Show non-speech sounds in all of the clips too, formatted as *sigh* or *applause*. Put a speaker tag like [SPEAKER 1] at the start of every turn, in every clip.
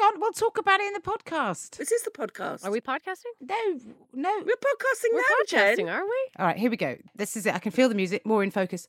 [SPEAKER 1] Hang on, we'll talk about it in the podcast.
[SPEAKER 2] This is the podcast.
[SPEAKER 3] Are we podcasting?
[SPEAKER 1] No, no.
[SPEAKER 2] We're podcasting
[SPEAKER 3] We're
[SPEAKER 2] now,
[SPEAKER 3] podcasting,
[SPEAKER 2] Jen.
[SPEAKER 3] are we?
[SPEAKER 1] All right, here we go. This is it. I can feel the music. More in focus.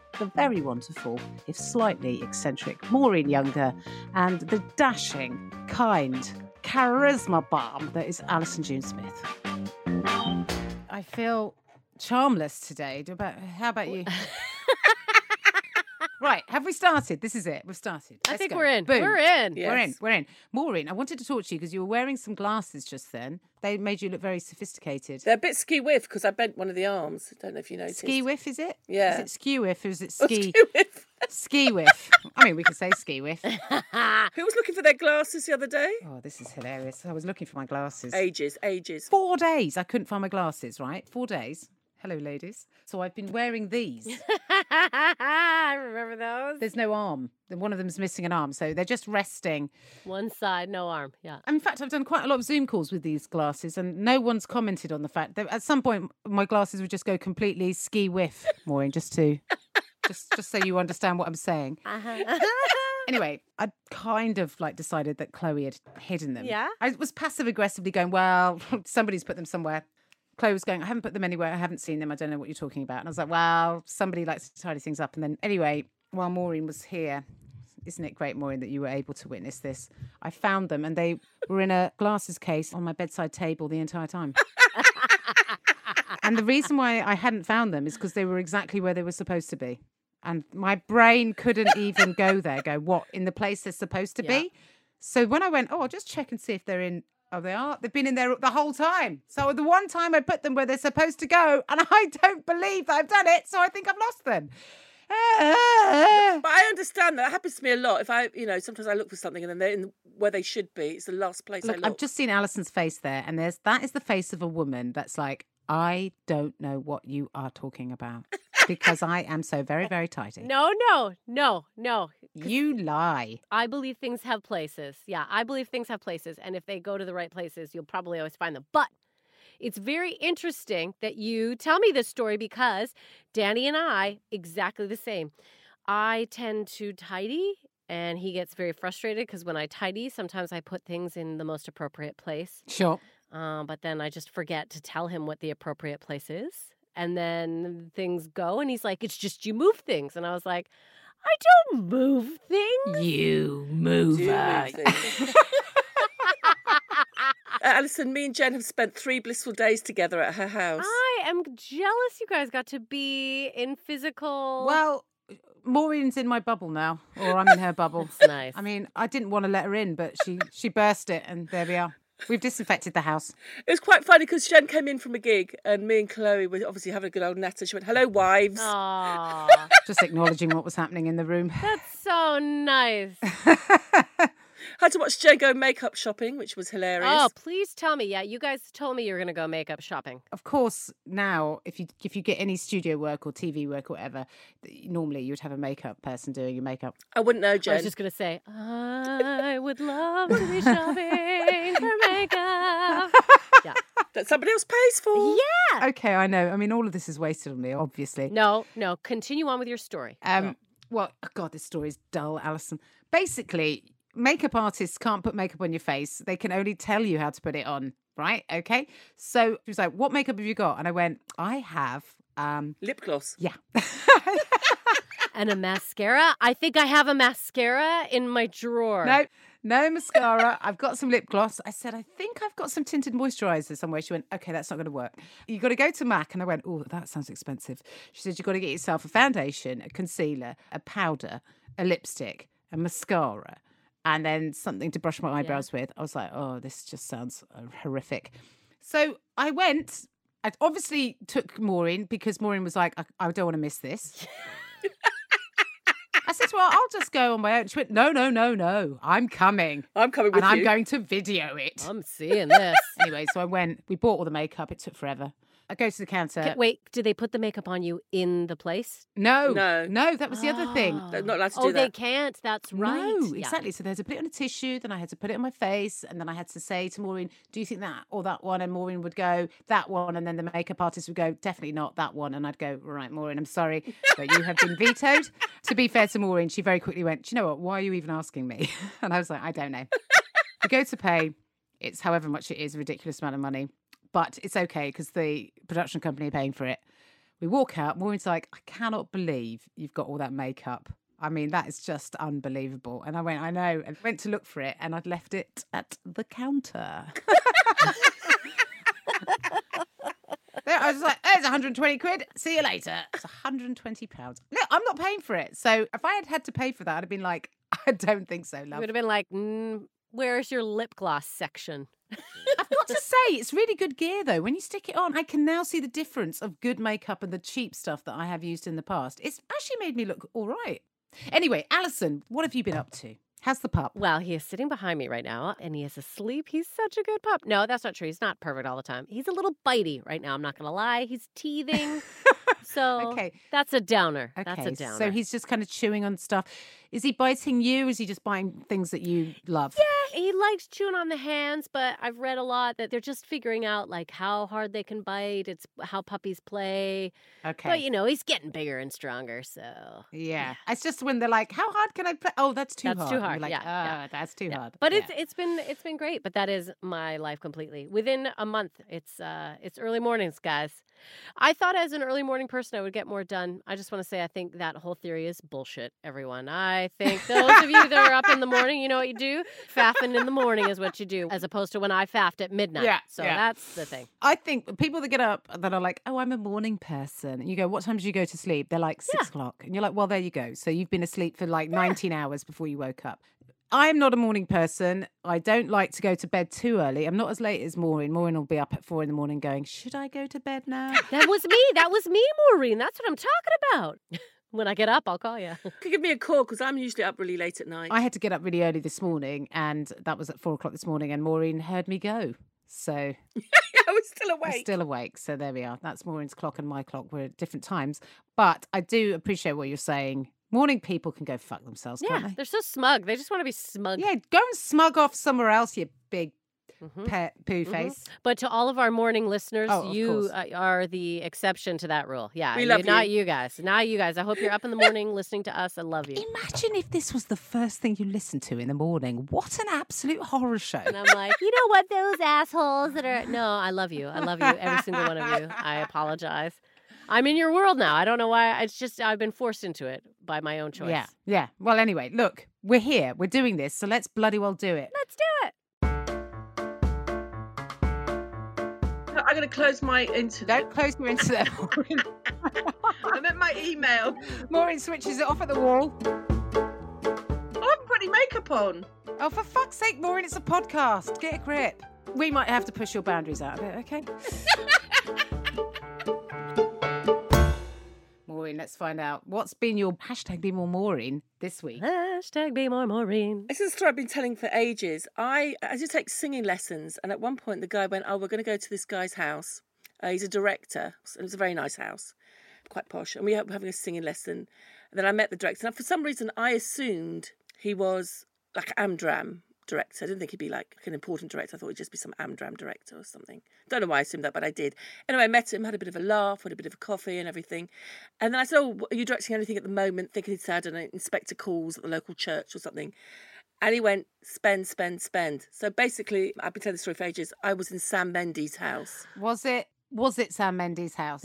[SPEAKER 1] the very wonderful, if slightly eccentric, Maureen Younger, and the dashing, kind, charisma bomb that is Alison June Smith. I feel charmless today. About, how about you? *laughs* right, have we started? This is it. We've started.
[SPEAKER 3] I
[SPEAKER 1] Let's
[SPEAKER 3] think
[SPEAKER 1] go.
[SPEAKER 3] we're in.
[SPEAKER 1] Boom.
[SPEAKER 3] We're in.
[SPEAKER 2] Yeah.
[SPEAKER 1] We're in. We're in. Maureen, I wanted to talk to you because you were wearing some glasses just then. They made you look very sophisticated.
[SPEAKER 2] They're a bit ski whiff because I bent one of the arms. I don't know if you noticed.
[SPEAKER 1] Ski whiff, is it?
[SPEAKER 2] Yeah.
[SPEAKER 1] Is it skew whiff or is it *laughs*
[SPEAKER 2] Oh,
[SPEAKER 1] ski?
[SPEAKER 2] ski whiff.
[SPEAKER 1] ski whiff. I mean, we could say ski whiff. *laughs*
[SPEAKER 2] Who was looking for their glasses the other day?
[SPEAKER 1] Oh, this is hilarious. I was looking for my glasses.
[SPEAKER 2] Ages, ages.
[SPEAKER 1] Four days. I couldn't find my glasses, right? Four days. Hello, ladies. So I've been wearing these. *laughs*
[SPEAKER 3] I remember those.
[SPEAKER 1] There's no arm. One of them's missing an arm. So they're just resting.
[SPEAKER 3] One side, no arm. Yeah.
[SPEAKER 1] In fact, I've done quite a lot of Zoom calls with these glasses, and no one's commented on the fact that at some point my glasses would just go completely ski whiff, Maureen, just to. Just, just so you understand what I'm saying.
[SPEAKER 3] Uh-huh. *laughs*
[SPEAKER 1] Anyway, I kind of like decided that Chloe had hidden them.
[SPEAKER 3] Yeah?
[SPEAKER 1] I was passive aggressively going, well, *laughs* somebody's put them somewhere. Chloe was going, I haven't put them anywhere. I haven't seen them. I don't know what you're talking about. And I was like, well, somebody likes to tidy things up. And then, anyway, while Maureen was here, isn't it great, Maureen, that you were able to witness this? I found them and they were in a glasses case on my bedside table the entire time. *laughs* and the reason why I hadn't found them is because they were exactly where they were supposed to be. And my brain couldn't even go there, go, what, in the place they're supposed to
[SPEAKER 3] Yeah.
[SPEAKER 1] be? So when I went, oh, I'll just check and see if they're in. Oh, they are. They've been in there the whole time. So the one time I put them where they're supposed to go, and *laughs* I don't believe that I've done it. So I think I've lost them.
[SPEAKER 2] But ah. I understand that. Happens to me a lot. If I, you know, sometimes I look for something and then they're in where they should be. It's the last place I
[SPEAKER 1] Look,
[SPEAKER 2] look.
[SPEAKER 1] I've just seen Alison's face there, and there's that is the face of a woman that's like, I don't know what you are talking about *laughs* because I am so very, very tidy.
[SPEAKER 3] No, no, no, no.
[SPEAKER 1] You lie.
[SPEAKER 3] I believe things have places. Yeah, I believe things have places. And if they go to the right places, you'll probably always find them. But it's very interesting that you tell me this story because Danny and I, exactly the same. I tend to tidy, and he gets very frustrated because when I tidy, sometimes I put things in the most appropriate place.
[SPEAKER 1] Sure.
[SPEAKER 3] Um, but then I just forget to tell him what the appropriate place is. And then things go, and he's like, It's just you move things. And I was like, I don't move things.
[SPEAKER 1] You
[SPEAKER 2] Do
[SPEAKER 1] mover.
[SPEAKER 2] move *laughs* things. Uh, Alison, me and Jen have spent three blissful days together at her house.
[SPEAKER 3] I am jealous you guys got to be in physical.
[SPEAKER 1] Well, Maureen's in my bubble now, or I'm in her bubble. *laughs*
[SPEAKER 3] That's nice.
[SPEAKER 1] I mean, I didn't want to let her in, but she she burst it, and there we are. We've disinfected the house.
[SPEAKER 2] It was quite funny because Jen came in from a gig and me and Chloe were obviously having a good old natter. She went, Hello, wives.
[SPEAKER 3] Aw, *laughs*
[SPEAKER 1] Just acknowledging what was happening in the room.
[SPEAKER 3] that's so nice. *laughs*
[SPEAKER 2] Had to watch Jay go makeup shopping, which was hilarious.
[SPEAKER 3] Oh, please tell me. Yeah, you guys told me you were going to go makeup shopping.
[SPEAKER 1] Of course, now if you if you get any studio work or TV work or whatever, normally you'd have a makeup person doing your makeup.
[SPEAKER 2] I wouldn't know,
[SPEAKER 3] I was just going to say, I would love to be shopping for makeup. *laughs* Yeah.
[SPEAKER 2] That somebody else pays for.
[SPEAKER 3] Yeah.
[SPEAKER 1] Okay, I know. I mean, all of this is wasted on me, obviously.
[SPEAKER 3] No, no. Continue on with your story.
[SPEAKER 1] Um, well, oh God, this story is dull, Alison. Basically, makeup artists can't put makeup on your face. They can only tell you how to put it on, right? Okay. So she was like, "What makeup have you got?" And I went, "I have." Um,
[SPEAKER 2] Lip gloss.
[SPEAKER 1] yeah. *laughs* *laughs*
[SPEAKER 3] and a mascara. I think I have a mascara in my drawer.
[SPEAKER 1] no, no mascara. I've got some lip gloss. I said, I think I've got some tinted moisturizer somewhere. She went, okay, that's not going to work. You got to go to MAC. And I went, oh, that sounds expensive. She said, you've got to get yourself a foundation, a concealer, a powder, a lipstick, a mascara, and then something to brush my eyebrows with. I was like, oh, this just sounds uh, horrific. So I went. I obviously took Maureen because Maureen was like, I, I don't want to miss this. *laughs* I said, well, I'll just go on my own. She went, no, no, no, no. I'm coming.
[SPEAKER 2] I'm coming with
[SPEAKER 1] and I'm going to video it.
[SPEAKER 3] I'm seeing this.
[SPEAKER 1] anyway, so I went, we bought all the makeup. It took forever. I go to the counter.
[SPEAKER 3] Okay, Wait, did they put the makeup on you in the place?
[SPEAKER 1] No,
[SPEAKER 2] No.
[SPEAKER 1] no, that was the other thing. *gasps*
[SPEAKER 2] They're not allowed to
[SPEAKER 3] oh,
[SPEAKER 2] do
[SPEAKER 3] they can't. That's right.
[SPEAKER 1] No,
[SPEAKER 3] Yeah.
[SPEAKER 1] exactly. So there's a bit on a tissue, then I had to put it on my face, and then I had to say to Maureen, Do you think that or that one? And Maureen would go, That one. And then the makeup artist would go, Definitely not that one. And I'd go, Right, Maureen, I'm sorry, but you have been vetoed. *laughs* to be fair to Maureen, she very quickly went, Do you know what? Why are you even asking me? *laughs* And I was like, I don't know. we go to pay, it's however much it is, a ridiculous amount of money. But it's okay because the production company are paying for it. We walk out. Maureen's like, I cannot believe you've got all that makeup. I mean, that is just unbelievable. And I went, I know, and went to look for it, and I'd left it at the counter. *laughs* I was like, there's 120 quid. See you later. It's 120 pounds. Look, I'm not paying for it. So if I had had to pay for that, I'd have been like, *laughs* I don't think so,
[SPEAKER 3] You
[SPEAKER 1] love.
[SPEAKER 3] would have been like, mm, where's your lip gloss section?
[SPEAKER 1] I've got to say, it's really good gear though. When you stick it on, I can now see the difference of good makeup and the cheap stuff that I have used in the past. It's actually made me look all right. Anyway, Alison, what have you been up to? How's the pup?
[SPEAKER 3] Well, he is sitting behind me right now and he is asleep. He's such a good pup. No, that's not true. He's not perfect all the time. He's a little bitey right now. I'm not going to lie. He's teething. *laughs* so
[SPEAKER 1] Okay.
[SPEAKER 3] that's a downer.
[SPEAKER 1] Okay,
[SPEAKER 3] That's a downer.
[SPEAKER 1] so he's just kind of chewing on stuff. Is he biting you? Or is he just biting things that you love?
[SPEAKER 3] Yeah, he likes chewing on the hands, but I've read a lot that they're just figuring out like how hard they can bite. It's how puppies play.
[SPEAKER 1] Okay.
[SPEAKER 3] But you know, he's getting bigger and stronger, so
[SPEAKER 1] yeah. It's just when they're like, "How hard can I play?" Oh, that's too
[SPEAKER 3] That's
[SPEAKER 1] hard.
[SPEAKER 3] too hard,
[SPEAKER 1] Like,
[SPEAKER 3] yeah, yeah.
[SPEAKER 1] "Ah, that's too
[SPEAKER 3] Yeah.
[SPEAKER 1] hard.
[SPEAKER 3] But
[SPEAKER 1] Yeah.
[SPEAKER 3] it's it's been it's been great. But that is my life completely. Within a month, it's uh it's early mornings, guys. I thought as an early morning person I would get more done. I just want to say I think that whole theory is bullshit, everyone. I think those of you that are up in the morning, you know what you do? Faffing in the morning is what you do, as opposed to when I faffed at midnight.
[SPEAKER 1] Yeah,
[SPEAKER 3] So
[SPEAKER 1] yeah.
[SPEAKER 3] that's the thing.
[SPEAKER 1] I think people that get up that are like, "Oh, I'm a morning person," and you go, "What time did you go to sleep?" They're like six o'clock, and you're like, "Well, there you go. So you've been asleep for like 19 hours before you woke up." I'm not a morning person. I don't like to go to bed too early. I'm not as late as Maureen. Maureen will be up at four in the morning going, Should I go to bed now?
[SPEAKER 3] That was me. That was me, Maureen. That's what I'm talking about. *laughs* when I get up, I'll call you. *laughs*
[SPEAKER 2] Could give me a call because I'm usually up really late at night.
[SPEAKER 1] I had to get up really early this morning, and that was at four o'clock this morning, and Maureen heard me go. So *laughs*
[SPEAKER 2] I was still
[SPEAKER 1] I'm
[SPEAKER 2] awake.
[SPEAKER 1] still awake. So there we are. That's Maureen's clock and my clock. We're at different times. But I do appreciate what you're saying. Morning people can go fuck themselves,
[SPEAKER 3] Yeah,
[SPEAKER 1] can't they?
[SPEAKER 3] they're so smug. They just want to be smug.
[SPEAKER 1] Yeah, go and smug off somewhere else, you big
[SPEAKER 3] Mhm.
[SPEAKER 1] pet poo
[SPEAKER 3] Mhm.
[SPEAKER 1] face.
[SPEAKER 3] But to all of our morning listeners,
[SPEAKER 1] Oh,
[SPEAKER 3] you
[SPEAKER 1] course.
[SPEAKER 3] uh, are the exception to that rule. Yeah,
[SPEAKER 2] We
[SPEAKER 3] you-
[SPEAKER 2] love
[SPEAKER 3] not
[SPEAKER 2] you.
[SPEAKER 3] you guys. Not you guys. I hope you're up in the morning listening to us. I love you.
[SPEAKER 1] Imagine if this was the first thing you listened to in the morning. What an absolute horror show.
[SPEAKER 3] And I'm like, you know what? Those assholes that are. No, I love you. I love you, every single one of you. I apologize. I'm in your world now. I don't know why. It's just I've been forced into it by my own choice.
[SPEAKER 1] Yeah, yeah. Well, anyway, look, we're here. We're doing this, so let's bloody well do it.
[SPEAKER 3] Let's do it.
[SPEAKER 2] I'm going to close my internet.
[SPEAKER 1] Don't close your internet, *laughs*
[SPEAKER 2] I'm at my email.
[SPEAKER 1] Maureen switches it off at the wall.
[SPEAKER 2] Oh, I haven't put any makeup on.
[SPEAKER 1] Oh, for fuck's sake, Maureen, it's a podcast. Get a grip. We might have to push your boundaries out a bit, okay? *laughs* Maureen, Maureen. Let's find out what's been your hashtag be more Maureen this week.
[SPEAKER 3] Hashtag be more Maureen.
[SPEAKER 2] This is a story I've been telling for ages. I I used to take singing lessons, and at one point the guy went, "Oh, we're going to go to this guy's house. Uh, he's a director. It was a very nice house, quite posh, and we were having a singing lesson." And then I met the director, and for some reason I assumed he was like Amdram director. I didn't think he'd be like an important director. I thought he'd just be some Amdram director or something. Don't know why I assumed that, but I did. Anyway, I met him, had a bit of a laugh, had a bit of a coffee and everything. And then I said, Oh, are you directing anything at the moment? Thinking he'd said, an inspector calls at the local church or something. And he went, spend, spend, spend. So basically, I've been telling the story for ages. I was in Sam Mendes' house.
[SPEAKER 1] Was it was it Sam Mendes' house?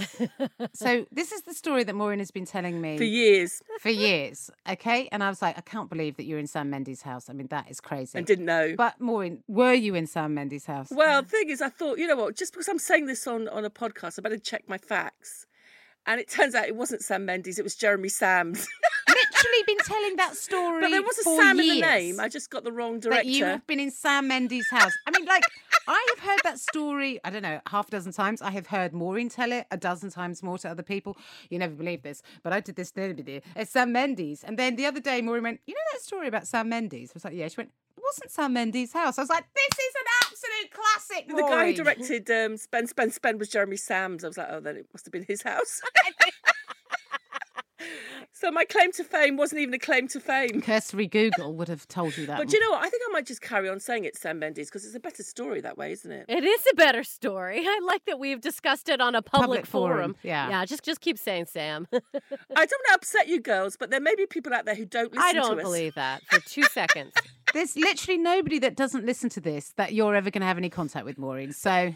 [SPEAKER 1] so *laughs* this is the story that Maureen has been telling me
[SPEAKER 2] For years.
[SPEAKER 1] for years. Okay, and I was like, I can't believe that you're in Sam Mendes' house. I mean, that is crazy.
[SPEAKER 2] And didn't know.
[SPEAKER 1] But Maureen, were you in Sam Mendes' house?
[SPEAKER 2] Well, the thing is, I thought, you know what, just because I'm saying this on, on a podcast, I better check my facts. And it turns out it wasn't Sam Mendes, it was Jeremy Sams. *laughs*
[SPEAKER 1] literally been telling that story.
[SPEAKER 2] but there was a Sam in the name. I just got the wrong director.
[SPEAKER 1] That you have been in Sam Mendes' house. I mean, like, I have heard that story, I don't know, half a dozen times. I have heard Maureen tell it a dozen times more to other people. You never believe this, but I did this. It's Sam Mendes. And then the other day, Maureen went, You know that story about Sam Mendes? I was like, Yeah. She went, It wasn't Sam Mendes' house. I was like, This is an absolute classic.
[SPEAKER 2] the guy who directed um, Spend, Spend, Spend was Jeremy Sams. I was like, oh, then it must have been his house. *laughs* so my claim to fame wasn't even a claim to fame.
[SPEAKER 1] Cursory Google would have told you that.
[SPEAKER 2] But do you know what? I think I might just carry on saying it, Sam Mendes because it's a better story that way, isn't it?
[SPEAKER 3] It is a better story. I like that we've discussed it on a public,
[SPEAKER 1] Public forum,
[SPEAKER 3] forum.
[SPEAKER 1] yeah.
[SPEAKER 3] Yeah, just just keep saying Sam. *laughs*
[SPEAKER 2] I don't want to upset you girls, but there may be people out there who don't listen
[SPEAKER 3] I
[SPEAKER 2] to
[SPEAKER 3] don't
[SPEAKER 2] us.
[SPEAKER 3] believe that for two *laughs* seconds.
[SPEAKER 1] There's literally nobody that doesn't listen to this that you're ever going to have any contact with, Maureen. So *laughs*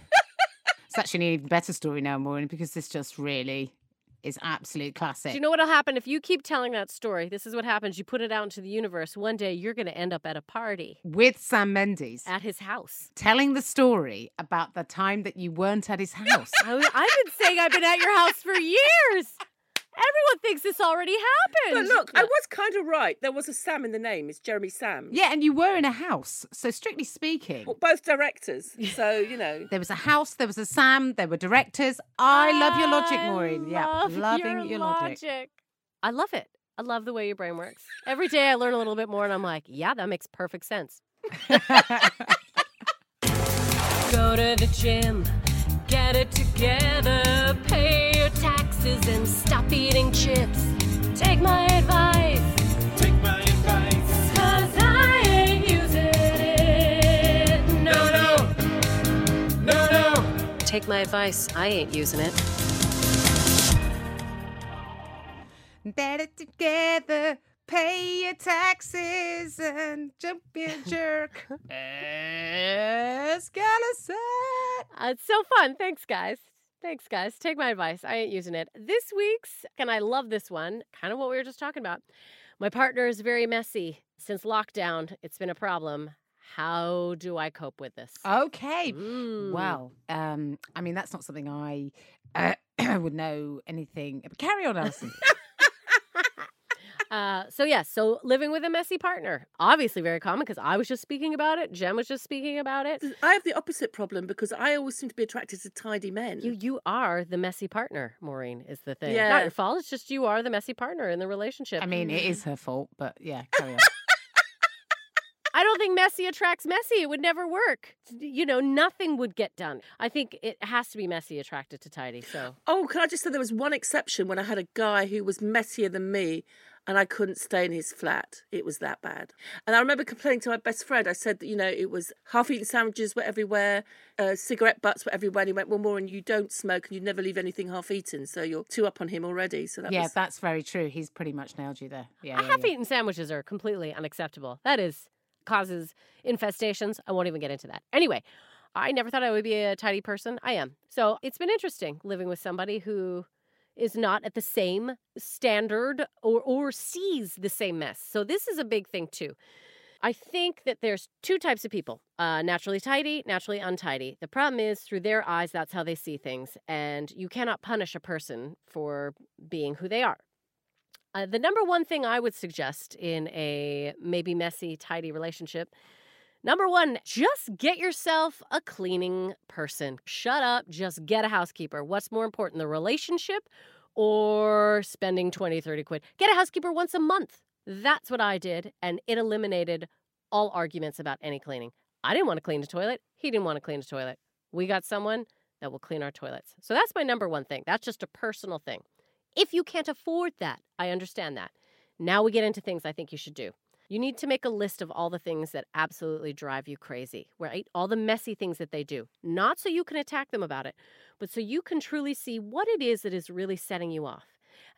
[SPEAKER 1] it's actually an even better story now, Maureen, because this just really is absolute classic.
[SPEAKER 3] Do you know what'll happen if you keep telling that story? This is what happens. You put it out into the universe. One day you're going to end up at a party
[SPEAKER 1] with Sam Mendes
[SPEAKER 3] at his house.
[SPEAKER 1] telling the story about the time that you weren't at his house.
[SPEAKER 3] I, I've been saying I've been at your house for *laughs* years. Everyone thinks this already happened.
[SPEAKER 2] But
[SPEAKER 3] happened.
[SPEAKER 2] look, I was kind of right. There was a Sam in the name. It's Jeremy Sam.
[SPEAKER 1] yeah, and you were in a house. So strictly speaking,
[SPEAKER 2] Well, both directors. So, you know. *laughs*
[SPEAKER 1] there was a house, there was a Sam, there were directors. I love your logic,
[SPEAKER 3] I
[SPEAKER 1] Maureen. Yeah,
[SPEAKER 3] love
[SPEAKER 1] loving your, logic.
[SPEAKER 3] I love it. I love the way your brain works. Every day I learn a little bit more and I'm like, yeah, that makes perfect sense. *laughs* Go to the gym, get it together, pay your and stop eating chips. Take my advice.
[SPEAKER 4] Take my advice.
[SPEAKER 3] Cause I ain't using it. No, no.
[SPEAKER 4] No, no.
[SPEAKER 3] Take my advice. I ain't using it.
[SPEAKER 1] Get it together, pay your taxes, and jump your *laughs* jerk. *laughs* Ask Alison.
[SPEAKER 3] Uh, it's so fun. Thanks, guys. Thanks, guys. Take my advice. I ain't using it. This week's, and I love this one, kind of what we were just talking about. My partner is very messy. Since lockdown, it's been a problem. How do I cope with this?
[SPEAKER 1] Okay.
[SPEAKER 3] Mm.
[SPEAKER 1] Well, um, I mean, that's not something I uh, *clears throat* would know anything. But carry on, Alison. *laughs*
[SPEAKER 3] Uh, so yes, so living with a messy partner, obviously very common because I was just speaking about it. Jen was just speaking about it.
[SPEAKER 2] I have the opposite problem because I always seem to be attracted to tidy men.
[SPEAKER 3] You you are the messy partner, Maureen. Is the thing. Yeah. Not
[SPEAKER 2] Yeah.
[SPEAKER 3] your fault. It's just you are the messy partner in the relationship.
[SPEAKER 1] I mean, it is her fault, but yeah, carry on. *laughs*
[SPEAKER 3] I don't think messy attracts messy. It would never work. You know, nothing would get done. I think it has to be messy attracted to tidy. So
[SPEAKER 2] Oh, can I just say there was one exception when I had a guy who was messier than me and I couldn't stay in his flat. It was that bad. And I remember complaining to my best friend. I said that, you know, it was half eaten sandwiches were everywhere, uh, cigarette butts were everywhere. And he went, Well, Maureen, you don't smoke and you never leave anything half eaten. So you're two up on him already. So that
[SPEAKER 1] yeah,
[SPEAKER 2] was.
[SPEAKER 1] that's very true. He's pretty much nailed you there. Yeah,
[SPEAKER 3] a
[SPEAKER 1] yeah,
[SPEAKER 3] half
[SPEAKER 1] yeah.
[SPEAKER 3] eaten sandwiches are completely unacceptable. That is causes infestations. I won't even get into that. Anyway, I never thought I would be a tidy person. I am. So it's been interesting living with somebody who is not at the same standard or or sees the same mess. So this is a big thing too. I think that there's two types of people uh, naturally tidy, naturally untidy. The problem is, through their eyes, that's how they see things. And you cannot punish a person for being who they are. Uh, the number one thing I would suggest in a maybe messy, tidy relationship number one, just get yourself a cleaning person. Shut up, just get a housekeeper. What's more important, the relationship or spending 20, 30 quid. Get a housekeeper once a month. That's what I did, and it eliminated all arguments about any cleaning. I didn't want to clean the toilet. He didn't want to clean the toilet. We got someone that will clean our toilets. So that's my number one thing. That's just a personal thing. If you can't afford that, I understand that. Now we get into things I think you should do. You need to make a list of all the things that absolutely drive you crazy, right? All the messy things that they do. Not so you can attack them about it, but so you can truly see what it is that is really setting you off.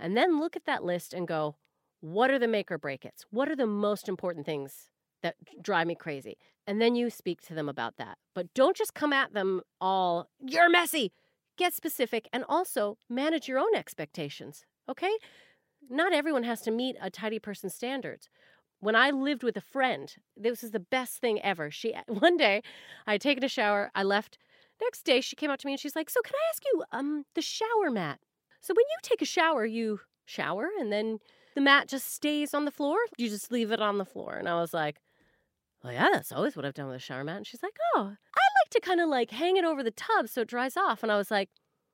[SPEAKER 3] And then look at that list and go, what are the make or break it's? What are the most important things that drive me crazy? And then you speak to them about that. But don't just come at them all, you're messy. Get specific and also manage your own expectations, okay? Not everyone has to meet a tidy person's standards when I lived with a friend, this was the best thing ever. She *laughs* one day, I had taken a shower, I left. Next day, she came up to me and she's like, "So can I ask you, um, the shower mat? So when you take a shower, you shower and then the mat just stays on the floor. You just leave it on the floor." And I was like, "Well, yeah, that's always what I've done with a shower mat." And she's like, "Oh, I like to kind of like hang it over the tub so it dries off." And I was like,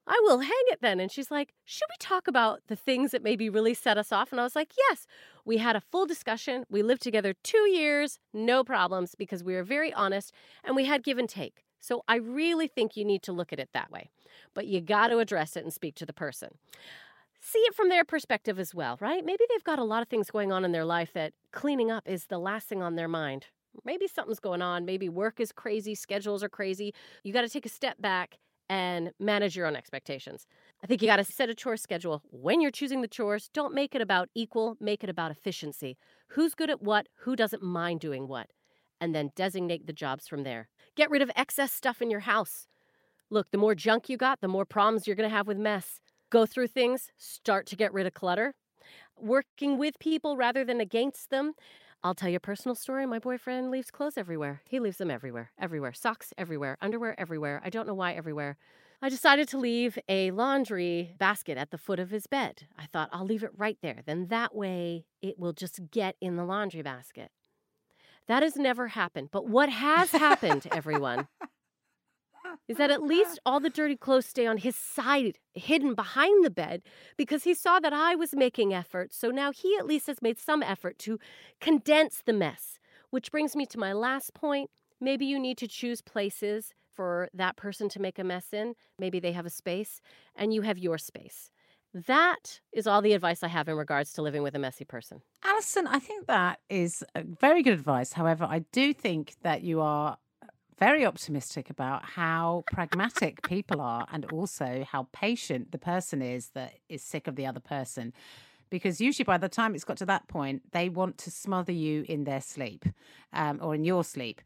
[SPEAKER 3] I will hang it then. And she's like, Should we talk about the things that maybe really set us off? And I was like, Yes. We had a full discussion. We lived together two years, no problems, because we were very honest and we had give and take. So I really think you need to look at it that way. But you got to address it and speak to the person. See it from their perspective as well, right? Maybe they've got a lot of things going on in their life that cleaning up is the last thing on their mind. Maybe something's going on. Maybe work is crazy, schedules are crazy. You got to take a step back and manage your own expectations. I think you got to set a chore schedule. When you're choosing the chores, don't make it about equal, make it about efficiency. Who's good at what? Who doesn't mind doing what? And then designate the jobs from there. Get rid of excess stuff in your house. Look, the more junk you got, the more problems you're going to have with mess. Go through things, start to get rid of clutter. Working with people rather than against them. I'll tell you a personal story. My boyfriend leaves clothes everywhere. He leaves them everywhere, everywhere. Socks everywhere, underwear everywhere. I don't know why everywhere. I decided to leave a laundry basket at the foot of his bed. I thought I'll leave it right there. Then that way it will just get in the laundry basket. That has never happened. But what has happened, everyone, *laughs* is that at least *laughs* all the dirty clothes stay on his side, hidden behind the bed, because he saw that I was making effort. So now he at least has made some effort to condense the mess. Which brings me to my last point. Maybe you need to choose places for that person to make a mess in. Maybe they have a space and you have your space. That is all the advice I have in regards to living with a messy person.
[SPEAKER 1] Alison, I think that is very good advice. However, I do think that you are very optimistic about how pragmatic people are and also how patient the person is that is sick of the other person. Because usually by the time it's got to that point, they want to smother you in their sleep um, or in your sleep.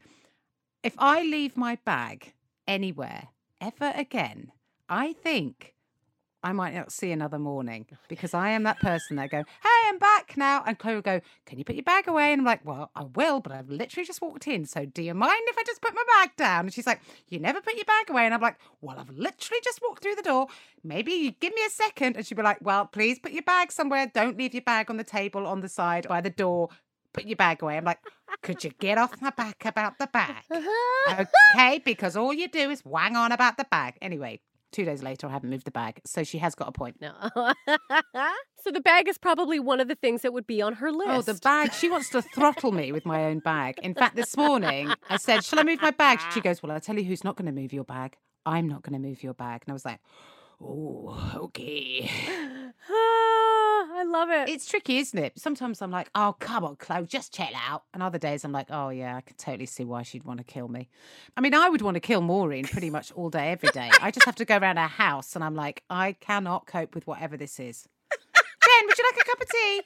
[SPEAKER 1] If I leave my bag anywhere ever again, I think I might not see another morning because I am that person that go, hey, I'm back now. And Chloe will go, can you put your bag away? And I'm like, well, I will, but I've literally just walked in. So do you mind if I just put my bag down? And she's like, you never put your bag away. And I'm like, well, I've literally just walked through the door. Maybe you give me a second. And she'd be like, well, please put your bag somewhere. Don't leave your bag on the table, on the side, by the door. Put your bag away. I'm like, could you get off my back about the bag? *laughs* okay, because all you do is wang on about the bag. Anyway, Two days later, I haven't moved the bag. So she has got a point.
[SPEAKER 3] No. *laughs* so the bag is probably one of the things that would be on her list.
[SPEAKER 1] Oh, the bag. She wants to *laughs* throttle me with my own bag. In fact, this morning I said, Shall I move my bag? She goes, Well, I'll tell you who's not going to move your bag. I'm not going to move your bag. And I was like, Oh, okay. *laughs*
[SPEAKER 3] I love it.
[SPEAKER 1] It's tricky, isn't it? Sometimes I'm like, oh, come on, Chloe, just chill out. And other days I'm like, oh, yeah, I can totally see why she'd want to kill me. I mean, I would want to kill Maureen pretty much all day, every day. I just have to go around her house and I'm like, I cannot cope with whatever this is. Jen, would you like a cup of tea?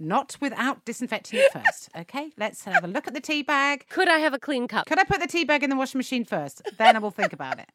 [SPEAKER 1] Not without disinfecting it first. Okay, let's have a look at the tea bag.
[SPEAKER 3] Could I have a clean cup?
[SPEAKER 1] Could I put the tea bag in the washing machine first? Then I will think about it.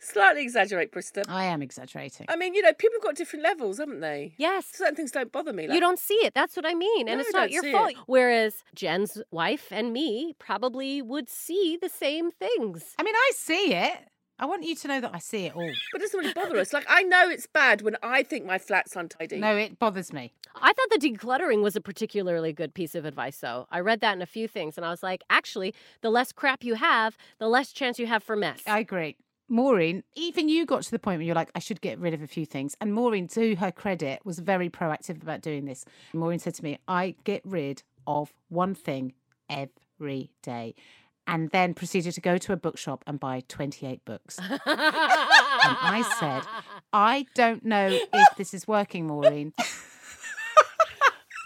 [SPEAKER 2] Slightly exaggerate, Brister.
[SPEAKER 1] I am exaggerating.
[SPEAKER 2] I mean, you know, people have got different levels, haven't they?
[SPEAKER 3] Yes.
[SPEAKER 2] Certain things don't bother me. Like,
[SPEAKER 3] you don't see it. That's what I mean. And
[SPEAKER 2] No,
[SPEAKER 3] it's
[SPEAKER 2] I
[SPEAKER 3] not
[SPEAKER 2] don't
[SPEAKER 3] your
[SPEAKER 2] see
[SPEAKER 3] fault.
[SPEAKER 2] it.
[SPEAKER 3] Whereas Jen's wife and me probably would see the same things.
[SPEAKER 1] I mean, I see it. I want you to know that I see it all.
[SPEAKER 2] But it doesn't really bother us. Like, I know it's bad when I think my flat's untidy.
[SPEAKER 1] No, it bothers me.
[SPEAKER 3] I thought the decluttering was a particularly good piece of advice, though. I read that in a few things, and I was like, actually, the less crap you have, the less chance you have for mess.
[SPEAKER 1] I agree. Maureen, even you got to the point where you're like, I should get rid of a few things. And Maureen, to her credit, was very proactive about doing this. Maureen said to me, I get rid of one thing every day. And then proceeded to go to a bookshop and buy 28 books. *laughs* and I said, I don't know if this is working, Maureen. *laughs*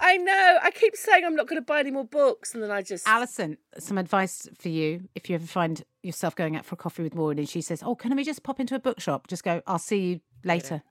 [SPEAKER 2] I know. I keep saying I'm not going to buy any more books, and then I just.
[SPEAKER 1] Alison, some advice for you if you ever find yourself going out for a coffee with Maureen and she says, Oh, can we just pop into a bookshop? Just go, I'll see you later.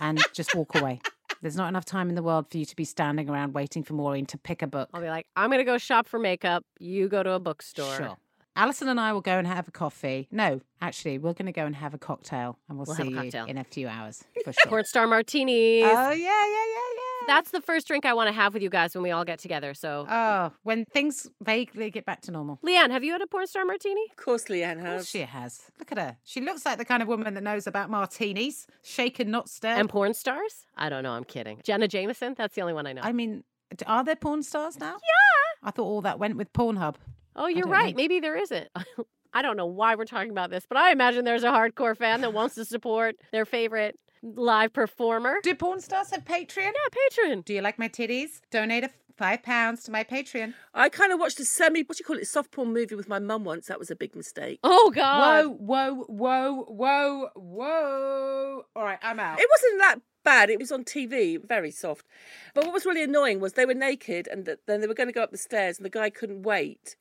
[SPEAKER 1] and just walk away. There's not enough time in the world for you to be standing around waiting for Maureen to pick a book.
[SPEAKER 3] I'll be like, I'm going to go shop for makeup. You go to a bookstore.
[SPEAKER 1] Sure. Alison and I will go and have a coffee. No, actually, we're going to go and have a cocktail and we'll,
[SPEAKER 3] We'll have
[SPEAKER 1] see
[SPEAKER 3] a
[SPEAKER 1] you
[SPEAKER 3] cocktail.
[SPEAKER 1] in a few hours *laughs* for sure.
[SPEAKER 3] Porn star martinis.
[SPEAKER 1] oh, yeah, yeah, yeah, yeah.
[SPEAKER 3] That's the first drink I want to have with you guys when we all get together. So,
[SPEAKER 1] Oh, when things vaguely get back to normal.
[SPEAKER 3] Leanne, have you had a porn star martini?
[SPEAKER 2] Of course, Leanne
[SPEAKER 1] Of
[SPEAKER 2] has.
[SPEAKER 1] course she has. Look at her. She looks like the kind of woman that knows about martinis, shaken, not stirred.
[SPEAKER 3] And porn stars? I don't know. I'm kidding. Jenna Jameson? That's the only one I know.
[SPEAKER 1] I mean, are there porn stars now? Yeah. I thought all that went with Pornhub.
[SPEAKER 3] Oh, you're right.
[SPEAKER 1] know.
[SPEAKER 3] Maybe there isn't. *laughs* I don't know why we're talking about this, but I imagine there's a hardcore fan that wants to support their favorite live performer.
[SPEAKER 1] Do porn stars have Patreon?
[SPEAKER 3] Yeah, Patreon.
[SPEAKER 1] Do you like my titties? Donate a five pounds to my Patreon.
[SPEAKER 2] I kind of watched a semi, what do you call it, soft porn movie with my mum once. That was a big mistake.
[SPEAKER 3] Oh, God.
[SPEAKER 1] Whoa, whoa, whoa, whoa, whoa. All right, I'm out.
[SPEAKER 2] It wasn't that bad. It was on TV, very soft. But what was really annoying was they were naked and then they were going to go up the stairs and the guy couldn't wait.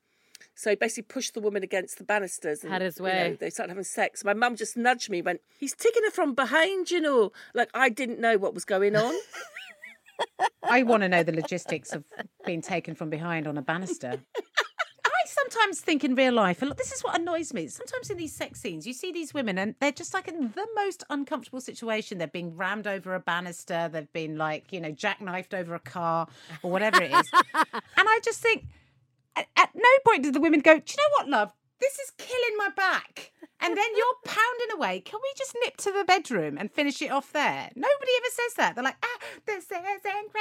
[SPEAKER 2] So he basically pushed the woman against the banisters. And,
[SPEAKER 3] Had his
[SPEAKER 2] you know,
[SPEAKER 3] way.
[SPEAKER 2] they started having sex. My mum just nudged me, went, He's taking her from behind, you know. Like I didn't know what was going on. *laughs*
[SPEAKER 1] I want to know the logistics of being taken from behind on a banister. *laughs* I sometimes think in real life, and look, this is what annoys me. Sometimes in these sex scenes, you see these women and they're just like in the most uncomfortable situation. They're being rammed over a banister, they've been like, you know, jackknifed over a car or whatever it is. *laughs* and I just think, at, at no point do the women go, Do you know what, love? This is killing my back. And then you're *laughs* pounding away. Can we just nip to the bedroom and finish it off there? Nobody ever says that. They're like, ah, this is incredible.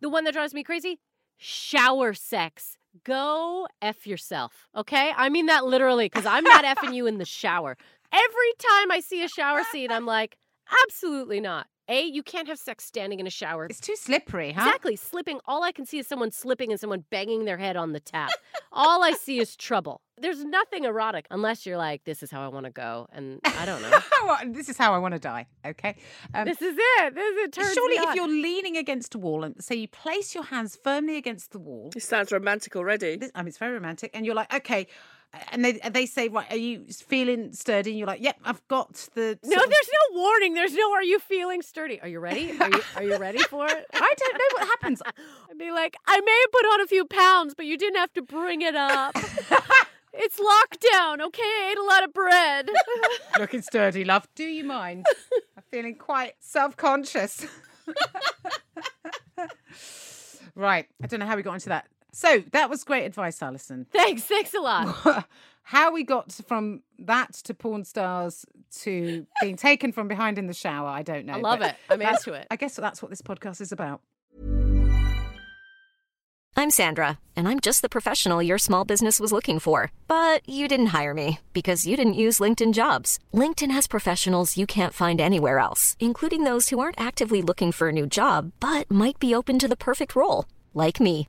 [SPEAKER 3] The one that drives me crazy shower sex. Go F yourself. Okay? I mean that literally because I'm not effing you in the shower. Every time I see a shower scene, I'm like, absolutely not. A, you can't have sex standing in a shower.
[SPEAKER 1] It's too slippery, huh?
[SPEAKER 3] Exactly. Slipping. All I can see is someone slipping and someone banging their head on the tap. all I see is trouble. There's nothing erotic unless you're like, this is how I want to go. And I don't know. *laughs*
[SPEAKER 1] Well, this is how I want to die. Okay. Um,
[SPEAKER 3] this is it. This is it. Turns
[SPEAKER 1] surely,
[SPEAKER 3] me
[SPEAKER 1] if you're leaning against a wall and say you place your hands firmly against the wall,
[SPEAKER 2] It sounds romantic already.
[SPEAKER 1] this, I mean, it's very romantic, and you're like, okay. And they they say, right, are you feeling sturdy? And you're like, yep, I've got the.
[SPEAKER 3] No, there's no warning. There's no. Are you feeling sturdy? Are you ready? Are you, are you ready for it? *laughs*
[SPEAKER 1] I don't know what happens. *laughs*
[SPEAKER 3] I'd be like, I may have put on a few pounds, but you didn't have to bring it up. *laughs* it's lockdown, okay? I ate a lot of bread.
[SPEAKER 1] Looking sturdy, love. Do you mind? I'm feeling quite self conscious. right. I don't know how we got into that. So that was great advice, Alison. *laughs*
[SPEAKER 3] thanks, thanks a lot. *laughs*
[SPEAKER 1] how we got from that to porn stars to being taken from behind in the shower, I don't know.
[SPEAKER 3] I love it. I'm
[SPEAKER 1] that's-
[SPEAKER 3] into it.
[SPEAKER 1] I guess that's what this podcast is about.
[SPEAKER 5] I'm Sandra, and I'm just the professional your small business was looking for. But you didn't hire me because you didn't use LinkedIn jobs. LinkedIn has professionals you can't find anywhere else, including those who aren't actively looking for a new job but might be open to the perfect role, like me.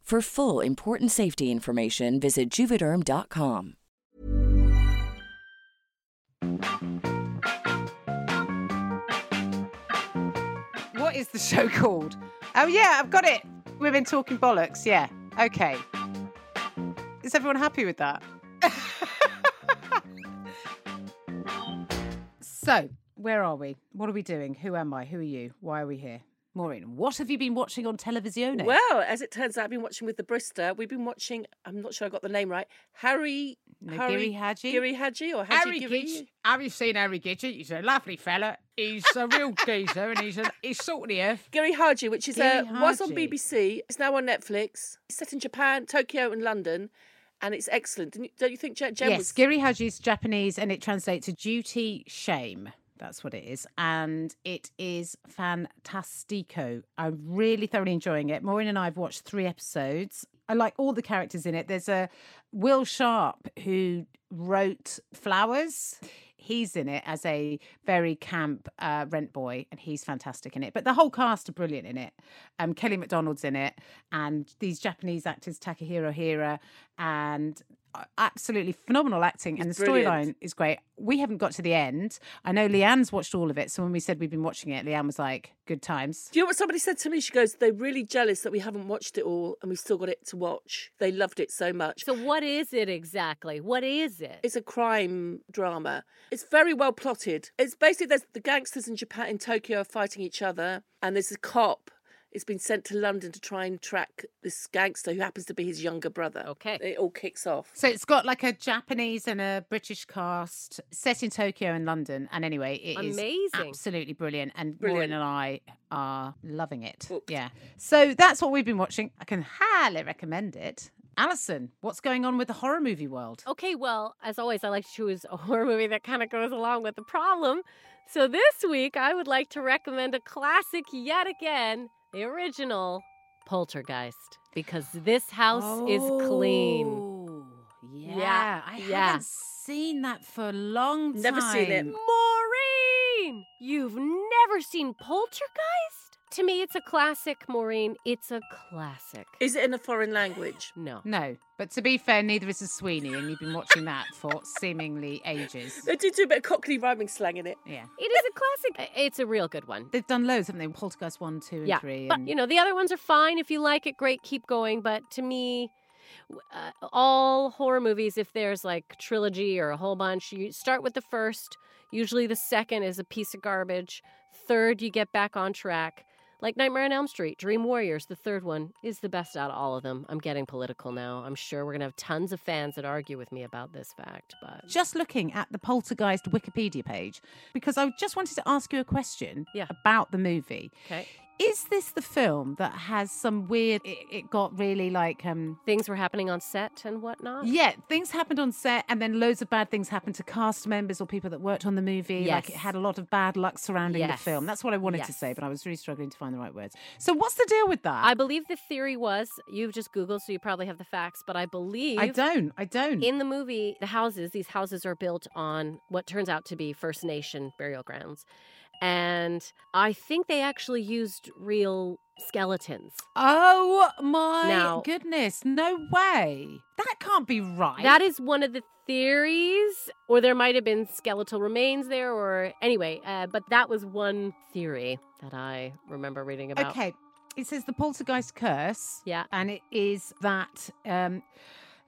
[SPEAKER 6] For full important safety information, visit juvederm.com.
[SPEAKER 1] What is the show called? Oh, yeah, I've got it. Women Talking Bollocks. Yeah. Okay. Is everyone happy with that? *laughs* so, where are we? What are we doing? Who am I? Who are you? Why are we here? Maureen, what have you been watching on television?
[SPEAKER 2] Well, as it turns out, I've been watching with the Brister. We've been watching. I'm not sure I got the name right. Harry.
[SPEAKER 1] No,
[SPEAKER 2] Harry
[SPEAKER 1] Giri Haji?
[SPEAKER 2] Giri Haji or Haji
[SPEAKER 7] Harry
[SPEAKER 2] Giri?
[SPEAKER 7] Gidge. Have you seen Harry Gidget? He's a lovely fella. He's a real *laughs* geezer and he's a, he's salt of the earth.
[SPEAKER 2] Giri Haji, which is
[SPEAKER 1] Giri
[SPEAKER 2] uh, was on BBC. It's now on Netflix. It's set in Japan, Tokyo, and London, and it's excellent. Don't you, don't you think, Jen? Jen
[SPEAKER 1] yes,
[SPEAKER 2] was...
[SPEAKER 1] Giri Haji's Japanese and it translates to duty shame. That's what it is. And it is fantastico. I'm really thoroughly enjoying it. Maureen and I have watched three episodes. I like all the characters in it. There's a Will Sharpe who wrote Flowers. He's in it as a very camp uh, rent boy, and he's fantastic in it. But the whole cast are brilliant in it. Um, Kelly Macdonald's in it, and these Japanese actors, Takehiro Hira, and absolutely phenomenal acting. and the storyline is great. We haven't got to the end. I know Leanne's watched all of it. So when we said we've been watching it, Leanne was like, good times.
[SPEAKER 2] Do you know what somebody said to me? She goes, "They're really jealous that we haven't watched it all, and we've still got it to watch. They loved it so much."
[SPEAKER 3] So what is it exactly? What is it?
[SPEAKER 2] It's a crime drama. It's very well plotted. It's basically there's the gangsters in Japan in Tokyo are fighting each other, and there's a cop. It's been sent to London to try and track this gangster who happens to be his younger brother.
[SPEAKER 3] Okay.
[SPEAKER 2] It all kicks off.
[SPEAKER 1] So it's got like a Japanese and a British cast set in Tokyo and London. And anyway, it is
[SPEAKER 3] Amazing.
[SPEAKER 1] absolutely brilliant. And
[SPEAKER 2] Brilliant.
[SPEAKER 1] Maureen and I are loving it.
[SPEAKER 2] Hooked.
[SPEAKER 1] Yeah. So that's what we've been watching. I can highly recommend it. Alison, what's going on with the horror movie world?
[SPEAKER 3] Okay, well, as always, I like to choose a *laughs* horror movie that kind of goes along with the problem. So this week, I would like to recommend a classic yet again, the original Poltergeist, because this house is clean.
[SPEAKER 1] Oh, Yeah.
[SPEAKER 3] Yeah,
[SPEAKER 1] I
[SPEAKER 3] yeah.
[SPEAKER 1] haven't seen that for a long time.
[SPEAKER 2] Never seen it.
[SPEAKER 3] Maureen, you've never seen Poltergeist? To me, it's a classic, Maureen. It's a classic.
[SPEAKER 2] Is it in a foreign language? *sighs*
[SPEAKER 3] No.
[SPEAKER 1] No, but to be fair, neither is a Sweeney, and you've been watching that for seemingly ages.
[SPEAKER 2] They do do a bit of Cockney rhyming slang in it.
[SPEAKER 1] Yeah.
[SPEAKER 3] It is a classic. It's a real good one.
[SPEAKER 1] They've done loads, haven't they? Poltergeist 1, 2, and
[SPEAKER 3] yeah,
[SPEAKER 1] 3.
[SPEAKER 3] but you know the other ones are fine. If you like it, great, keep going. But to me, uh, all horror movies, if there's like trilogy or a whole bunch, you start with the first. Usually, the second is a piece of garbage. Third, you get back on track. Like Nightmare on Elm Street, Dream Warriors, the third one is the best out of all of them. I'm getting political now. I'm sure we're gonna have tons of fans that argue with me about this fact, but
[SPEAKER 1] just looking at the Poltergeist Wikipedia page, because I just wanted to ask you a question
[SPEAKER 3] Yeah.
[SPEAKER 1] about the movie.
[SPEAKER 3] okay.
[SPEAKER 1] Is this the film that has some weird? It, it got really like, um,
[SPEAKER 3] Things were happening on set and whatnot.
[SPEAKER 1] yeah, things happened on set, and then loads of bad things happened to cast members or people that worked on the movie. Like it had a lot of bad luck surrounding the film. That's what I wanted to say, but I was really struggling to find the right words. So, what's the deal with that?
[SPEAKER 3] I believe the theory was you've just Googled, so you probably have the facts, but I believe
[SPEAKER 1] I don't. I don't.
[SPEAKER 3] in the movie, the houses, these houses are built on what turns out to be First Nation burial grounds. And I think they actually used real skeletons.
[SPEAKER 1] oh my
[SPEAKER 3] Now-
[SPEAKER 1] goodness! No way. That can't be right.
[SPEAKER 3] That is one of the theories, or there might have been skeletal remains there, or anyway, uh, but that was one theory that I remember reading about.
[SPEAKER 1] Okay. It says the poltergeist curse.
[SPEAKER 3] Yeah.
[SPEAKER 1] And it is that um,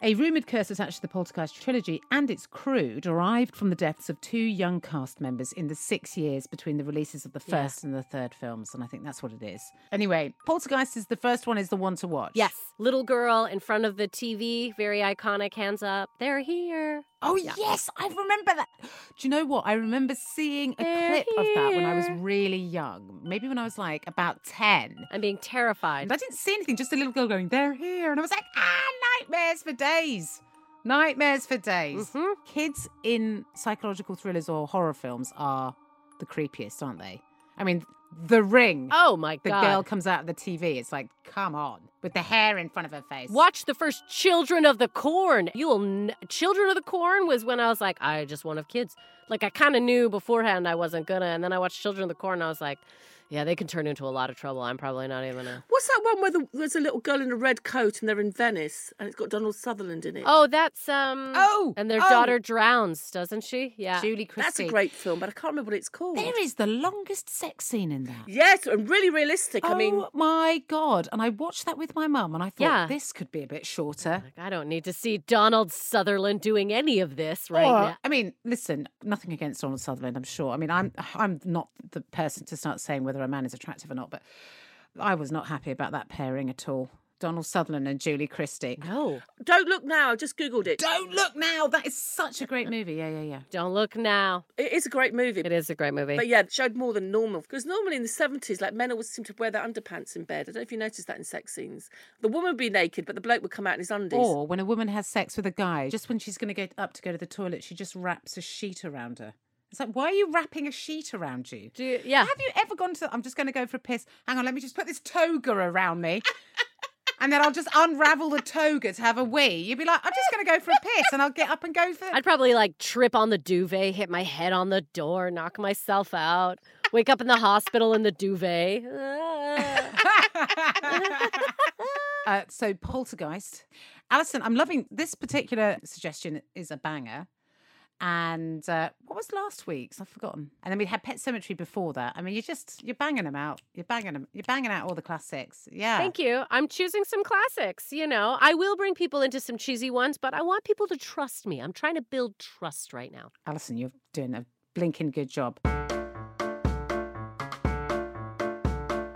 [SPEAKER 1] a rumoured curse attached to the poltergeist trilogy and its crew derived from the deaths of two young cast members in the six years between the releases of the
[SPEAKER 3] Yeah.
[SPEAKER 1] first and the third films. And I think that's what it is. Anyway, poltergeist is the first one, is the one to watch.
[SPEAKER 3] Yes, little girl in front of the TV, very iconic, hands up. They're here.
[SPEAKER 1] Oh
[SPEAKER 3] Yeah.
[SPEAKER 1] yes, I remember that. Do you know what? I remember seeing a
[SPEAKER 3] They're
[SPEAKER 1] clip of that when I was really young. Maybe when I was like about ten.
[SPEAKER 3] I'm being terrified.
[SPEAKER 1] And I didn't see anything, just a little girl going, "They're here," and I was like, "Ah, nightmares for days." Nightmares for days.
[SPEAKER 3] Mhm.
[SPEAKER 1] Kids in psychological thrillers or horror films are the creepiest, aren't they? I mean, The Ring.
[SPEAKER 3] Oh my
[SPEAKER 1] the
[SPEAKER 3] god.
[SPEAKER 1] The girl comes out of the TV. It's like, come on, with the hair in front of her face.
[SPEAKER 3] Watch the first Children of the Corn. You'll n- Children of the Corn was when I was like, I just want to have kids. Like I kind of knew beforehand I wasn't gonna, and then I watched Children of the Corn. and I was like, yeah, they can turn into a lot of trouble. I'm probably not even a.
[SPEAKER 2] What's that one where the, there's a little girl in a red coat and they're in Venice and it's got Donald Sutherland in it?
[SPEAKER 3] Oh, that's um.
[SPEAKER 1] Oh,
[SPEAKER 3] and their
[SPEAKER 1] oh.
[SPEAKER 3] daughter drowns, doesn't she? Yeah.
[SPEAKER 1] Julie Christie.
[SPEAKER 2] that's a great film, but I can't remember what it's called.
[SPEAKER 1] There is the longest sex scene in that.
[SPEAKER 2] Yes, and really realistic. I mean,
[SPEAKER 1] oh my god! And I watched that with my mum, and I thought
[SPEAKER 3] Yeah.
[SPEAKER 1] this could be a bit shorter.
[SPEAKER 3] Like, I don't need to see Donald Sutherland doing any of this right
[SPEAKER 1] Or-
[SPEAKER 3] now.
[SPEAKER 1] I mean, listen, nothing against Donald Sutherland, I'm sure. I mean, I'm I'm not the person to start saying whether a man is attractive or not, but I was not happy about that pairing at all. Donald Sutherland and Julie Christie.
[SPEAKER 3] No,
[SPEAKER 2] don't look now. I just googled it.
[SPEAKER 1] Don't look now. That is such a great movie. Yeah, yeah, yeah.
[SPEAKER 3] don't look now.
[SPEAKER 2] It is a great movie.
[SPEAKER 3] It is a great movie.
[SPEAKER 2] But yeah, it showed more than normal. Because normally in the 70s, like men always seem to wear their underpants in bed. I don't know if you noticed that in sex scenes. The woman would be naked, but the bloke would come out in his undies.
[SPEAKER 1] Or when a woman has sex with a guy, just when she's going to get up to go to the toilet, she just wraps a sheet around her. It's like, why are you wrapping a sheet around you?
[SPEAKER 3] Do you- yeah.
[SPEAKER 1] Have you ever gone to? I'm just going to go for a piss. Hang on, let me just put this toga around me. *laughs* And then I'll just unravel the toga to have a wee. You'd be like, I'm just going to go for a piss, and I'll get up and go for.
[SPEAKER 3] I'd probably like trip on the duvet, hit my head on the door, knock myself out, wake up in the hospital in the duvet. *laughs*
[SPEAKER 1] uh, so poltergeist, Alison. I'm loving this particular suggestion. Is a banger. And uh, what was last week's? I've forgotten. And then we had Pet Sematary before that. I mean, you're just you're banging them out. You're banging them. You're banging out all the classics. Yeah.
[SPEAKER 3] Thank you. I'm choosing some classics. You know, I will bring people into some cheesy ones, but I want people to trust me. I'm trying to build trust right now.
[SPEAKER 1] Alison, you're doing a blinking good job.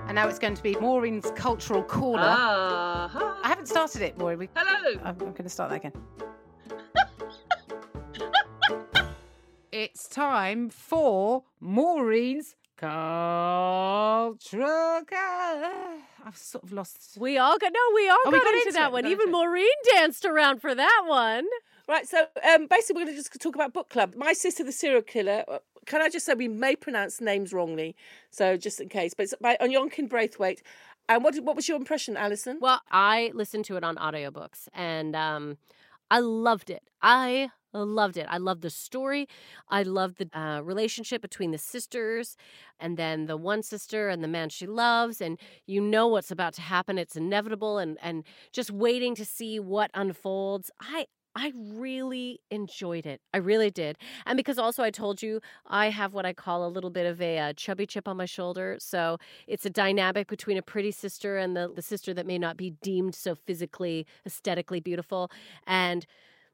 [SPEAKER 1] And now it's going to be Maureen's cultural corner.
[SPEAKER 2] Uh-huh.
[SPEAKER 1] I haven't started it, Maureen. We-
[SPEAKER 2] Hello.
[SPEAKER 1] I'm, I'm going to start that again. It's time for Maureen's cultural. I've sort of lost.
[SPEAKER 3] We all got no, we all
[SPEAKER 1] Oh,
[SPEAKER 3] got,
[SPEAKER 1] we got
[SPEAKER 3] into,
[SPEAKER 1] into
[SPEAKER 3] that
[SPEAKER 1] it,
[SPEAKER 3] one. Even. Maureen danced around for that one.
[SPEAKER 2] Right, so um, basically, we're going to just talk about book club. My sister, the serial killer. uh, Can I just say we may pronounce names wrongly, so just in case. But it's by Oyinkan Braithwaite. And what what was your impression, Alison?
[SPEAKER 3] Well, I listened to it on audiobooks and um, I loved it. I loved it. I loved the story. I loved the uh, relationship between the sisters and then the one sister and the man she loves. And you know what's about to happen. It's inevitable and, and just waiting to see what unfolds. I, I really enjoyed it. I really did. And because also I told you I have what I call a little bit of a uh, chubby chip on my shoulder. So it's a dynamic between a pretty sister and the, the sister that may not be deemed so physically, aesthetically beautiful. And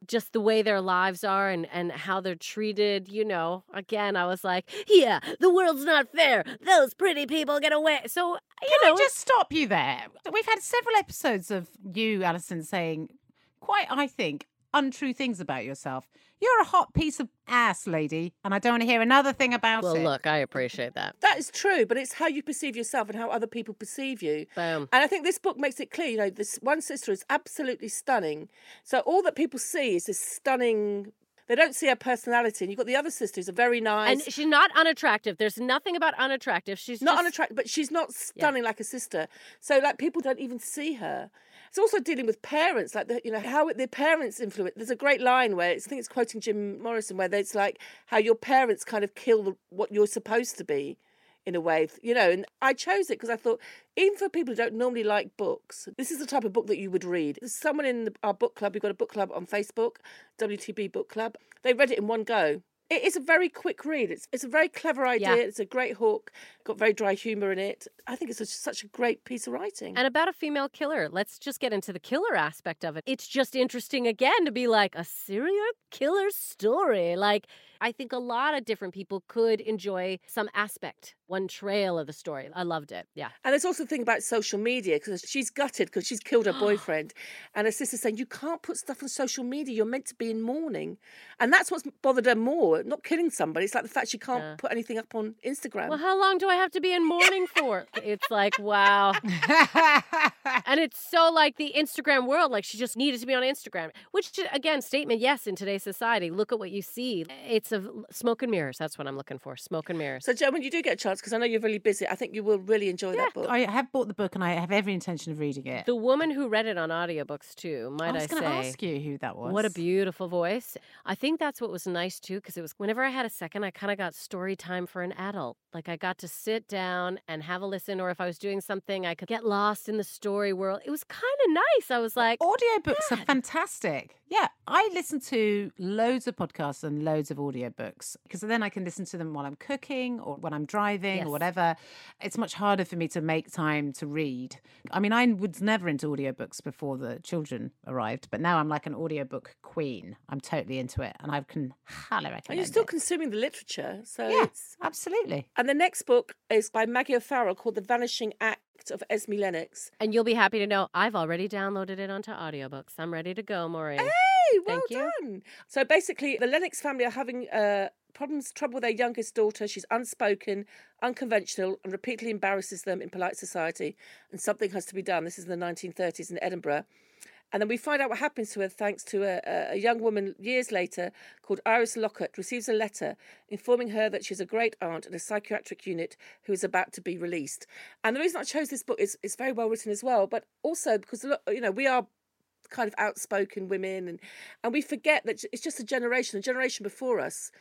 [SPEAKER 3] just the way their lives are and, and how they're treated, you know, again, I was like, yeah, the world's not fair. Those pretty people get away. So, you
[SPEAKER 1] Can
[SPEAKER 3] know,
[SPEAKER 1] I just stop you there? We've had several episodes of you, Alison, saying quite, I think, untrue things about yourself. You're a hot piece of ass, lady, and I don't want to hear another thing about
[SPEAKER 3] well,
[SPEAKER 1] it.
[SPEAKER 3] look, I appreciate that.
[SPEAKER 2] That is true, but it's how you perceive yourself and how other people perceive you.
[SPEAKER 3] Boom.
[SPEAKER 2] And I think this book makes it clear, you know, this one sister is absolutely stunning. So all that people see is this stunning. They don't see her personality. And you've got the other sister who's a very nice.
[SPEAKER 3] And she's not unattractive. There's nothing about unattractive. She's
[SPEAKER 2] not
[SPEAKER 3] just,
[SPEAKER 2] unattractive, but she's not stunning like a sister. So like people don't even see her. It's also dealing with parents, like the, you know how the parents influence. There's a great line where I think it's quoting Jim Morrison, where it's like how your parents kind of kill the, what you're supposed to be, in a way, you know. And I chose it because I thought, even for people who don't normally like books, this is the type of book that you would read. There's someone in the, our book club. We've got a book club on Facebook, WTB Book Club. They read it in one go It is a very quick read. It's it's a very clever idea.
[SPEAKER 3] Yeah.
[SPEAKER 2] It's a great hook. Got very dry humour in it. I think it's a, such a great piece of writing.
[SPEAKER 3] And about a female killer. Let's just get into the killer aspect of it. It's just interesting again to be like a serial killer story. Like, I think a lot of different people could enjoy some aspect, one trail of the story. I loved it. Yeah.
[SPEAKER 2] And there's also the thing about social media because she's gutted because she's killed her *gasps* boyfriend, and her sister's saying you can't put stuff on social media. You're meant to be in mourning, and that's what's bothered her more. Not killing somebody. It's like the fact she can't
[SPEAKER 3] Yeah.
[SPEAKER 2] put anything up on Instagram.
[SPEAKER 3] Well, how long do I have to be in mourning for? It's like, wow. *laughs* and it's so like the Instagram world. Like she just needed to be on Instagram, which again, statement yes in today's society. Look at what you see. It's a smoke and mirrors. That's what I'm looking for. Smoke and mirrors.
[SPEAKER 2] so, Joe, when you do get a chance, because I know you're really busy, I think you will really enjoy that book.
[SPEAKER 1] I have bought the book and I have every intention of reading it.
[SPEAKER 3] The woman who read it on audiobooks too, might
[SPEAKER 1] I
[SPEAKER 3] I,
[SPEAKER 1] was going
[SPEAKER 3] say.
[SPEAKER 1] to ask you who that was.
[SPEAKER 3] What a beautiful voice. I think that's what was nice too, because it was whenever I had a second, I kind of got story time for an adult. Like I got to sit down and have a listen, or if I was doing something, I could get lost in the story world. It was kind of nice. I was like,
[SPEAKER 1] Audiobooks are fantastic. Yeah, I listen to loads of podcasts and loads of audiobooks because then I can listen to them while I'm cooking or when I'm driving
[SPEAKER 3] Yes.
[SPEAKER 1] or whatever. It's much harder for me to make time to read. I mean, I was never into audiobooks before the children arrived, but now I'm like an audiobook queen. I'm totally into it and I can highly recommend
[SPEAKER 2] and you're still
[SPEAKER 1] it.
[SPEAKER 2] consuming the literature, so
[SPEAKER 1] Yeah,
[SPEAKER 2] it's
[SPEAKER 1] absolutely.
[SPEAKER 2] And the next book is by Maggie O'Farrell called The Vanishing Act of Esme Lennox.
[SPEAKER 3] and you'll be happy to know I've already downloaded it onto audiobooks. I'm ready to go, Maureen.
[SPEAKER 2] Hey, well
[SPEAKER 3] Thank you.
[SPEAKER 2] done. So basically, the Lennox family are having uh, problems, trouble with their youngest daughter. She's unspoken, unconventional, and repeatedly embarrasses them in polite society. And something has to be done. This is in the 1930s in Edinburgh. And then we find out what happens to her thanks to a, a- young woman years later called Iris Lockhart receives a letter informing her that she's a great aunt in a psychiatric unit who is about to be released. And the reason I chose this book is it's very well written as well, but also because you know we are kind of outspoken women and and we forget that it's just a generation, a generation before us.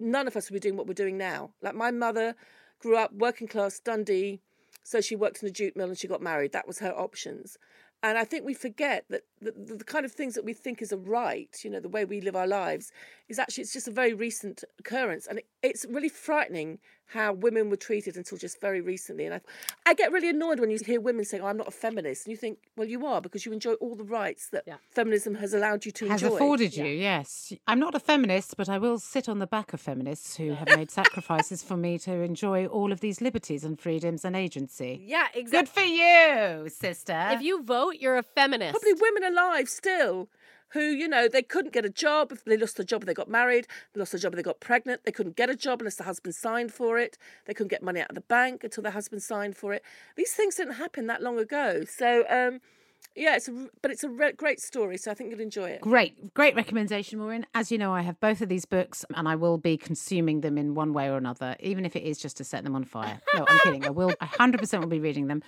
[SPEAKER 2] None of us would be doing what we're doing now. Like my mother grew up working class Dundee, so she worked in a jute mill and she got married. That was her options. And I think we forget that the, the, kind of things that we think is a right, you know, the way we live our lives, is actually it's just a very recent occurrence, and it, it's really frightening how women were treated until just very recently. And I, I get really annoyed when you hear women saying, oh, "I'm not a feminist," and you think, well, you are because you enjoy all the rights that feminism has allowed you to
[SPEAKER 1] has
[SPEAKER 2] enjoy.
[SPEAKER 1] Has afforded you, yes. I'm not a feminist, but I will sit on the back of feminists who have made *laughs* sacrifices for me to enjoy all of these liberties and freedoms and agency.
[SPEAKER 3] Yeah, exactly.
[SPEAKER 1] Good for you, sister.
[SPEAKER 3] If you vote, you're a feminist.
[SPEAKER 2] Probably women alive still who, you know, they couldn't get a job if they lost their job they got married, they lost their job they got pregnant, they couldn't get a job unless the husband signed for it, they couldn't get money out of the bank until the husband signed for it. These things didn't happen that long ago. So, um, yeah, it's a, but it's a re- great story, so I think you'll enjoy it.
[SPEAKER 1] Great, great recommendation, Maureen. As you know, I have both of these books and I will be consuming them in one way or another, even if it is just to set them on fire. No, I'm kidding. I will, I 100% will be reading them.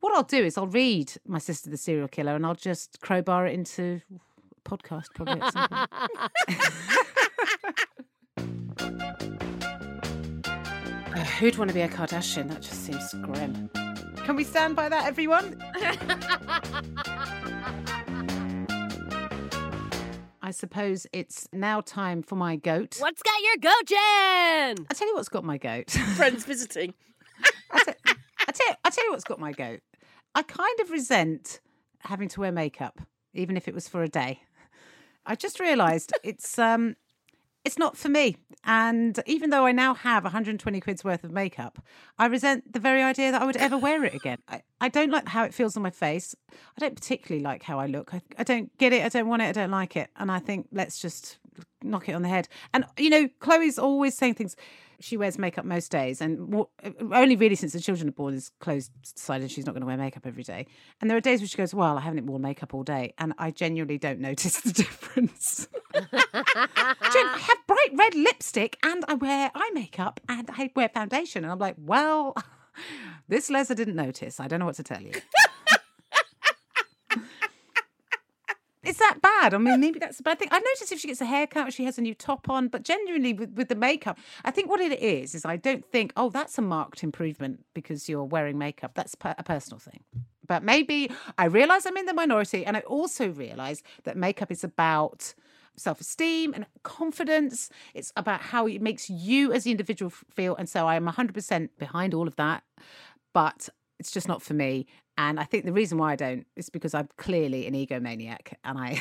[SPEAKER 1] What I'll do is I'll read My Sister the Serial Killer and I'll just crowbar it into podcast probably at some point. Uh, *laughs* who'd want to be a Kardashian? That just seems grim. Can we stand by that, everyone? I suppose it's now time for my goat.
[SPEAKER 3] What's got your goat, Jen?
[SPEAKER 1] I tell you what's got my goat. *laughs*
[SPEAKER 2] Friends visiting.
[SPEAKER 1] I tell, I tell, I tell you what's got my goat. I kind of resent having to wear makeup, even if it was for a day. I just realised it's um, it's not for me. And even though I now have 120 quid's worth of makeup, I resent the very idea that I would ever wear it again. I, I don't like how it feels on my face. I don't particularly like how I look. I, I don't get it. I don't want it. I don't like it. And I think let's just knock it on the head. And, you know, Chloe's always saying things. She wears makeup most days, and more, uh, only really since the children are born is Chloe's decided she's not going to wear makeup every day. And there are days where she goes, "Well, I haven't worn makeup all day," and I genuinely don't notice the *laughs* difference. Jen, I have bright red lipstick, and I wear eye makeup, and I wear foundation, and I'm like, "Well, *laughs* this Leslie didn't notice. I don't know what to tell you." *laughs* Is that bad? I mean, maybe that's a bad thing. I've noticed if she gets a haircut she has a new top on, but genuinely with, with the makeup, I think what it is, is I don't think, oh, that's a marked improvement because you're wearing makeup. That's per- a personal thing. But maybe I realise I'm in the minority and I also realise that makeup is about self esteem and confidence. It's about how it makes you as the individual feel. And so I am 100% behind all of that. But it's just not for me. And I think the reason why I don't is because I'm clearly an egomaniac and I.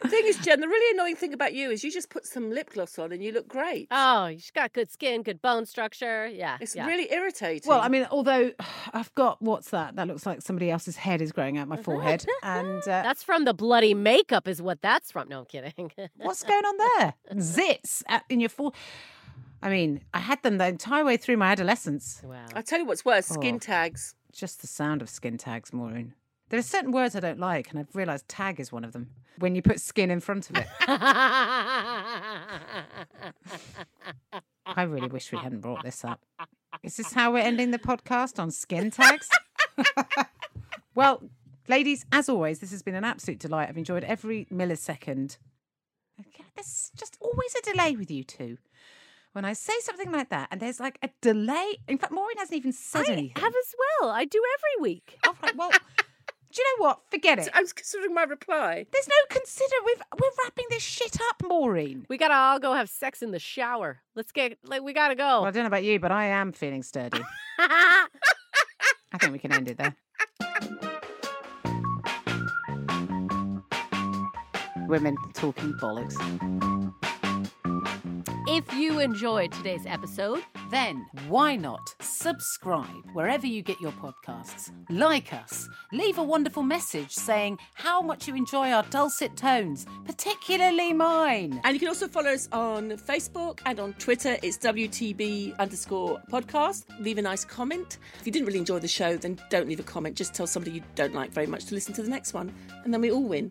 [SPEAKER 2] The thing is, *laughs* Jen, the really annoying thing about you is you just put some lip gloss on and you look great.
[SPEAKER 3] Oh, she's got good skin, good bone structure. Yeah.
[SPEAKER 2] It's
[SPEAKER 3] yeah.
[SPEAKER 2] really irritating.
[SPEAKER 1] Well, I mean, although *sighs* I've got what's that? That looks like somebody else's head is growing out my forehead. *laughs* And uh,
[SPEAKER 3] That's from the bloody makeup, is what that's from. No, I'm kidding. *laughs*
[SPEAKER 1] what's going on there? Zits in your forehead. I mean, I had them the entire way through my adolescence.
[SPEAKER 3] wow.
[SPEAKER 2] I tell you what's worse, skin
[SPEAKER 1] Oh.
[SPEAKER 2] tags.
[SPEAKER 1] Just the sound of skin tags, Maureen. There are certain words I don't like, and I've realised tag is one of them. When you put skin in front of it. *laughs* I really wish we hadn't brought this up. Is this how we're ending the podcast on skin tags? *laughs* well, ladies, as always, this has been an absolute delight. I've enjoyed every millisecond. Okay, There's just always a delay with you two. When I say something like that, and there's like a delay. In fact, Maureen hasn't even said
[SPEAKER 3] I
[SPEAKER 1] anything.
[SPEAKER 3] have as well. I do every week.
[SPEAKER 1] All right, well, do you know what? Forget *laughs* it.
[SPEAKER 2] I was considering my reply.
[SPEAKER 1] There's no consider. We've, we're wrapping this shit up, Maureen.
[SPEAKER 3] We gotta all go have sex in the shower. Let's get like we gotta
[SPEAKER 1] Well, I don't know about you, but I am feeling sturdy. *laughs* I think we can end it there. Women talking bollocks.
[SPEAKER 3] If you enjoyed today's episode,
[SPEAKER 1] Then why not subscribe wherever you get your podcasts? Like us. Leave a wonderful message saying how much you enjoy our dulcet tones, particularly mine.
[SPEAKER 2] And you can also follow us on Facebook and on Twitter. It's WTB underscore podcast. Leave a nice comment. If you didn't really enjoy the show, then don't leave a comment. Just tell somebody you don't like very much to listen to the next one. And then we all win.